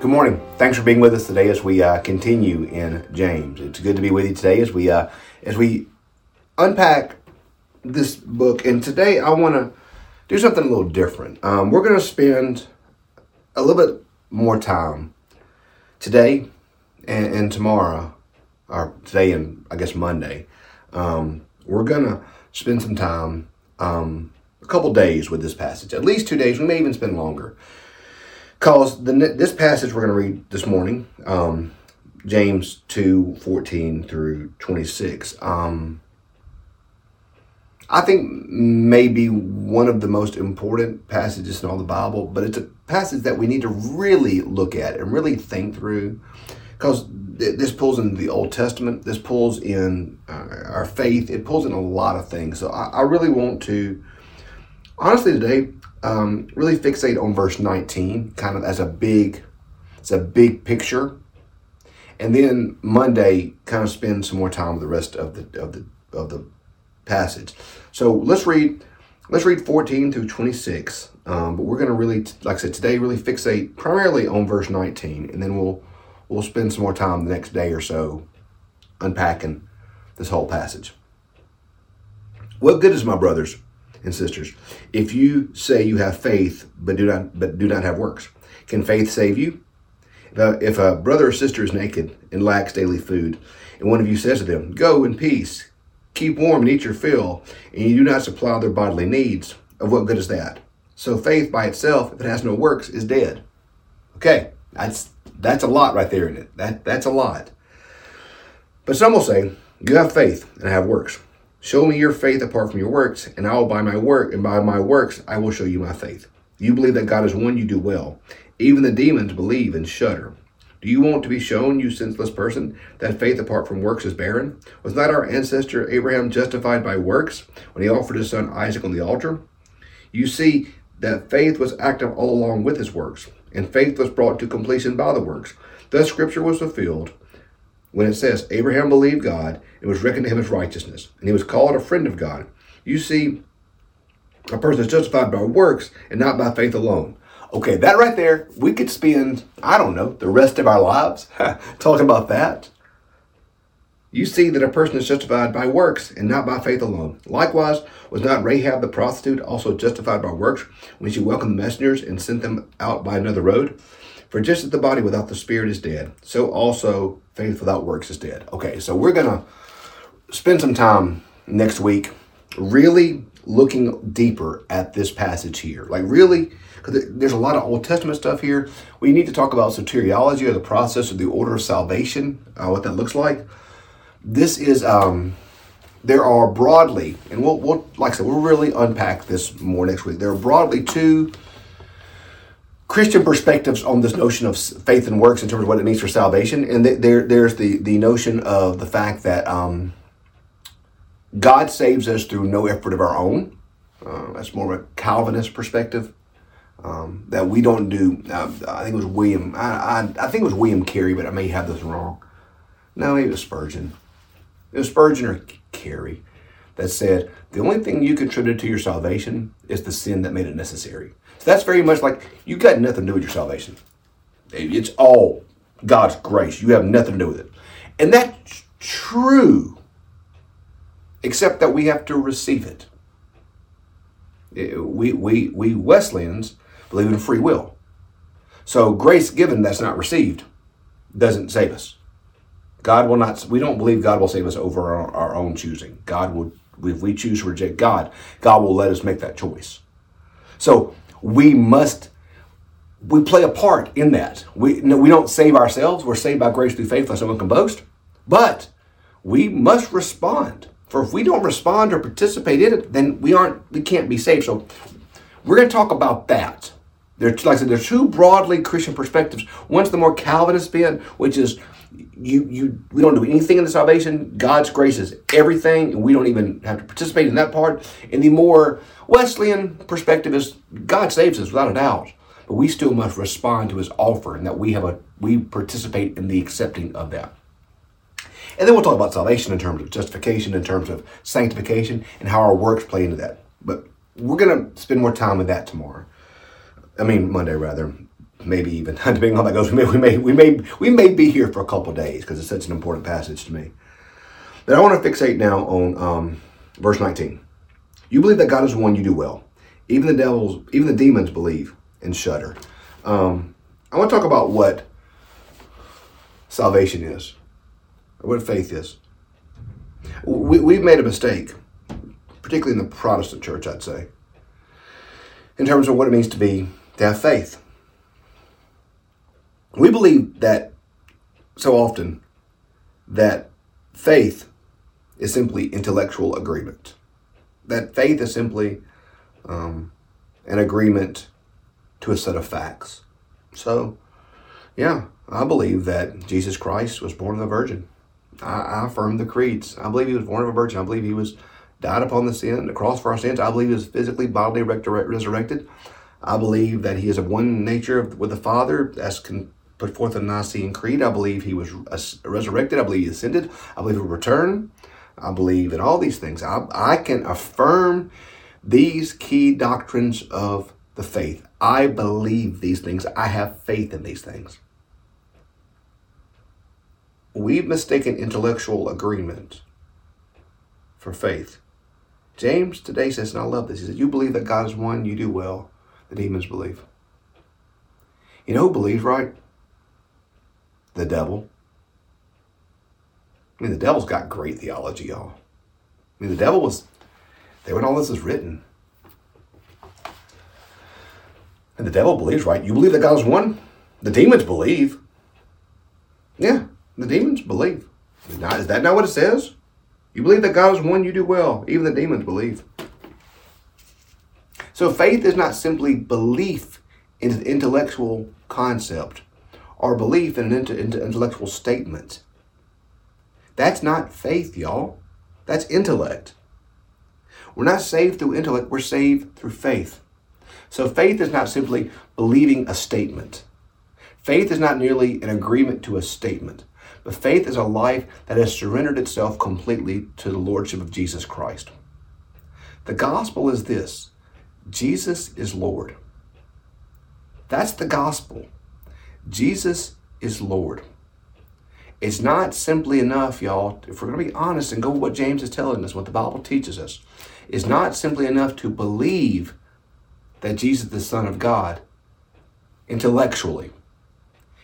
Good morning. Thanks for being with us today as we uh, continue in James. It's good to be with you today as we uh, as we unpack this book. And today I want to do something a little different. Um, we're going to spend a little bit more time today and, and tomorrow, or today and I guess Monday. Um, we're going to spend some time, um, a couple days with this passage, at least two days. We may even spend longer. Because the this passage we're going to read this morning, um, James 2 14 through 26, um, I think maybe one of the most important passages in all the Bible, but it's a passage that we need to really look at and really think through because th- this pulls in the Old Testament, this pulls in uh, our faith, it pulls in a lot of things. So I, I really want to, honestly, today, um, really fixate on verse 19, kind of as a big, it's a big picture, and then Monday, kind of spend some more time with the rest of the of the of the passage. So let's read let's read 14 through 26. Um, but we're going to really, like I said, today really fixate primarily on verse 19, and then we'll we'll spend some more time the next day or so unpacking this whole passage. What good is my brothers and sisters if you say you have faith but do not but do not have works? Can faith save you? If a, brother or sister is naked and lacks daily food, and one of you says to them, "Go in peace, keep warm and eat your fill," and you do not supply their bodily needs, of what good is that? So faith by itself, if it has no works, is dead. Okay, that's that's a lot right there in it. That that's a lot. But some will say, "You have faith and I have works." Show me your faith apart from your works, and I will by my work, and by my works I will show you my faith. You believe that God is one, you do well. Even the demons believe and shudder. Do you want to be shown, you senseless person, that faith apart from works is barren? Was not our ancestor Abraham justified by works when he offered his son Isaac on the altar? You see that faith was active all along with his works, and faith was brought to completion by the works. Thus, Scripture was fulfilled when it says, Abraham believed God, it was reckoned to him as righteousness, and he was called a friend of God. You see, a person is justified by works and not by faith alone. Okay, that right there, we could spend, I don't know, the rest of our lives talking about that. You see that a person is justified by works and not by faith alone. Likewise, was not Rahab the prostitute also justified by works when she welcomed the messengers and sent them out by another road? For just as the body without the spirit is dead, so also faith without works is dead. Okay, so we're going to spend some time next week really looking deeper at this passage here. Like, really, because there's a lot of Old Testament stuff here. We need to talk about soteriology or the process of the order of salvation, uh, what that looks like. This is, um, there are broadly, and we'll, we'll, like I said, we'll really unpack this more next week. There are broadly two Christian perspectives on this notion of faith and works in terms of what it means for salvation. And there, there's the, the notion of the fact that um, God saves us through no effort of our own. Uh, that's more of a Calvinist perspective. Um, that we don't do. Uh, I think it was William. I, I, I, think it was William Carey, but I may have this wrong. No, it was Spurgeon. It was Spurgeon or Carey that said the only thing you contributed to your salvation is the sin that made it necessary. So that's very much like you got nothing to do with your salvation. It's all God's grace. You have nothing to do with it. And that's true, except that we have to receive it. Eh, we, we, we Wesleyans believe in free will. So grace given that's not received doesn't save us. God will not, we don't believe God will save us over our, our own choosing. God will, if we choose to reject God, God will let us make that choice. So we must we play a part in that. We no, we don't save ourselves. We're saved by grace through faith, lest someone can boast. But we must respond. For if we don't respond or participate in it, then we aren't we can't be saved. So we're going to talk about that. There's like I said, there's two broadly Christian perspectives. One's the more Calvinist bent, which is you you we don't do anything in the salvation. God's grace is everything, and we don't even have to participate in that part. And the more Wesleyan perspective is God saves us without a doubt, but we still must respond to His offer, and that we have a we participate in the accepting of that. And then we'll talk about salvation in terms of justification, in terms of sanctification, and how our works play into that. But we're to spend more time with that tomorrow. I mean, Monday rather. Maybe even depending on how that goes, we may we may we may, we may be here for a couple days because it's such an important passage to me. But I want to fixate now on um, verse 19. You believe that God is one, you do well. Even the devils, even the demons believe and shudder. Um, I want to talk about what salvation is, what faith is. We, we've made a mistake, particularly in the Protestant church, I'd say, in terms of what it means to be to have faith. We believe that so often that faith is simply intellectual agreement. That faith is simply um, an agreement to a set of facts. So, yeah, I believe that Jesus Christ was born of a virgin. I, I affirm the creeds. I believe he was born of a virgin. I believe he was died upon the sin, the cross for our sins. I believe he was physically, bodily resurrected. I believe that he is of one nature with the Father, as can put forth in the Nicene Creed. I believe he was resurrected. I believe he ascended. I believe he will return. I believe in all these things. I, I can affirm these key doctrines of the faith. I believe these things. I have faith in these things. We've mistaken intellectual agreement for faith. James today says, and I love this, he says, You believe that God is one, you do well. The demons believe. You know who believes, right? The devil. I mean, the devil's got great theology, y'all. I mean, the devil was there when all this is written. And the devil believes, right? You believe that God is one? The demons believe. Yeah, the demons believe. Is, not, is that not what it says? You believe that God is one, you do well. Even the demons believe. So faith is not simply belief in an intellectual concept or belief in an intellectual statement. That's not faith, y'all. That's intellect. We're not saved through intellect, we're saved through faith. So faith is not simply believing a statement. Faith is not merely an agreement to a statement, but faith is a life that has surrendered itself completely to the Lordship of Jesus Christ. The gospel is this Jesus is Lord. That's the gospel. Jesus is Lord. It's not simply enough, y'all, if we're going to be honest and go with what James is telling us, what the Bible teaches us, it's not simply enough to believe that Jesus is the Son of God intellectually.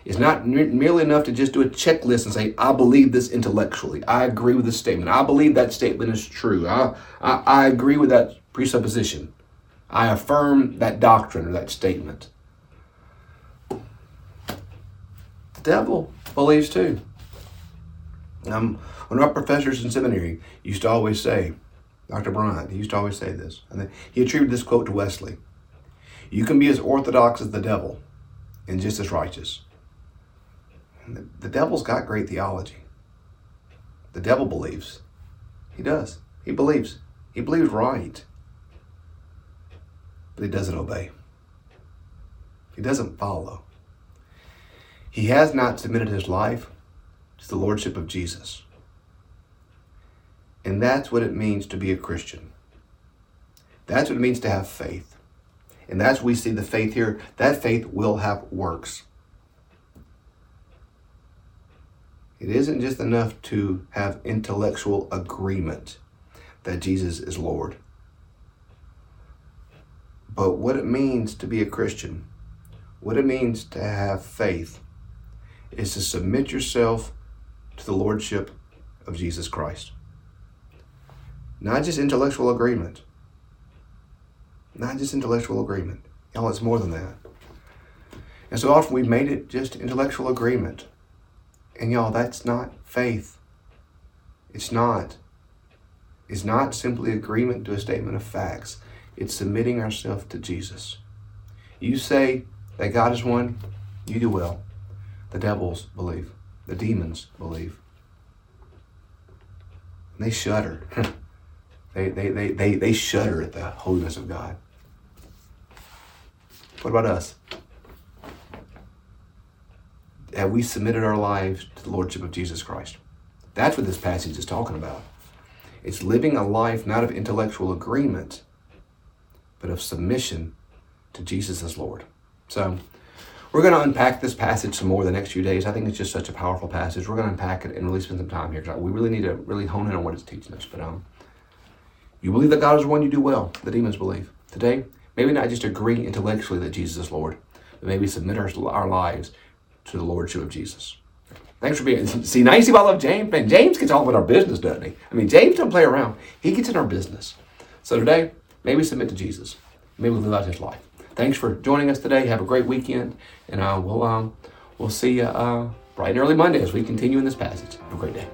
It's not merely enough to just do a checklist and say, I believe this intellectually. I agree with this statement. I believe that statement is true. I, I, I agree with that presupposition. I affirm that doctrine or that statement. The devil believes too. Um, one of our professors in seminary used to always say, Dr. Bryant, he used to always say this, and he attributed this quote to Wesley You can be as orthodox as the devil and just as righteous. The, the devil's got great theology. The devil believes. He does. He believes. He believes right. But he doesn't obey. He doesn't follow. He has not submitted his life to the Lordship of Jesus. And that's what it means to be a Christian. That's what it means to have faith. And that's we see the faith here. That faith will have works. It isn't just enough to have intellectual agreement that Jesus is Lord. But what it means to be a Christian, what it means to have faith, is to submit yourself to the Lordship of Jesus Christ. Not just intellectual agreement. Not just intellectual agreement. Y'all, it's more than that. And so often we've made it just intellectual agreement. And y'all, that's not faith. It's not. It's not simply agreement to a statement of facts. It's submitting ourselves to Jesus. You say that God is one, you do well. The devils believe. The demons believe. They shudder. they, they, they, they, they shudder at the holiness of God. What about us? Have we submitted our lives to the Lordship of Jesus Christ? That's what this passage is talking about. It's living a life not of intellectual agreement, but of submission to Jesus as Lord. So, we're going to unpack this passage some more the next few days. I think it's just such a powerful passage. We're going to unpack it and really spend some time here because we really need to really hone in on what it's teaching us. But um, you believe that God is one, you do well. The demons believe. Today, maybe not just agree intellectually that Jesus is Lord, but maybe submit our, our lives to the Lordship of Jesus. Thanks for being. See, now you see why I love James. Man, James gets all in our business, doesn't he? I mean, James don't play around. He gets in our business. So today, maybe submit to Jesus. Maybe live out His life. Thanks for joining us today. Have a great weekend, and uh, we'll um, we'll see you uh, bright and early Monday as we continue in this passage. Have a great day.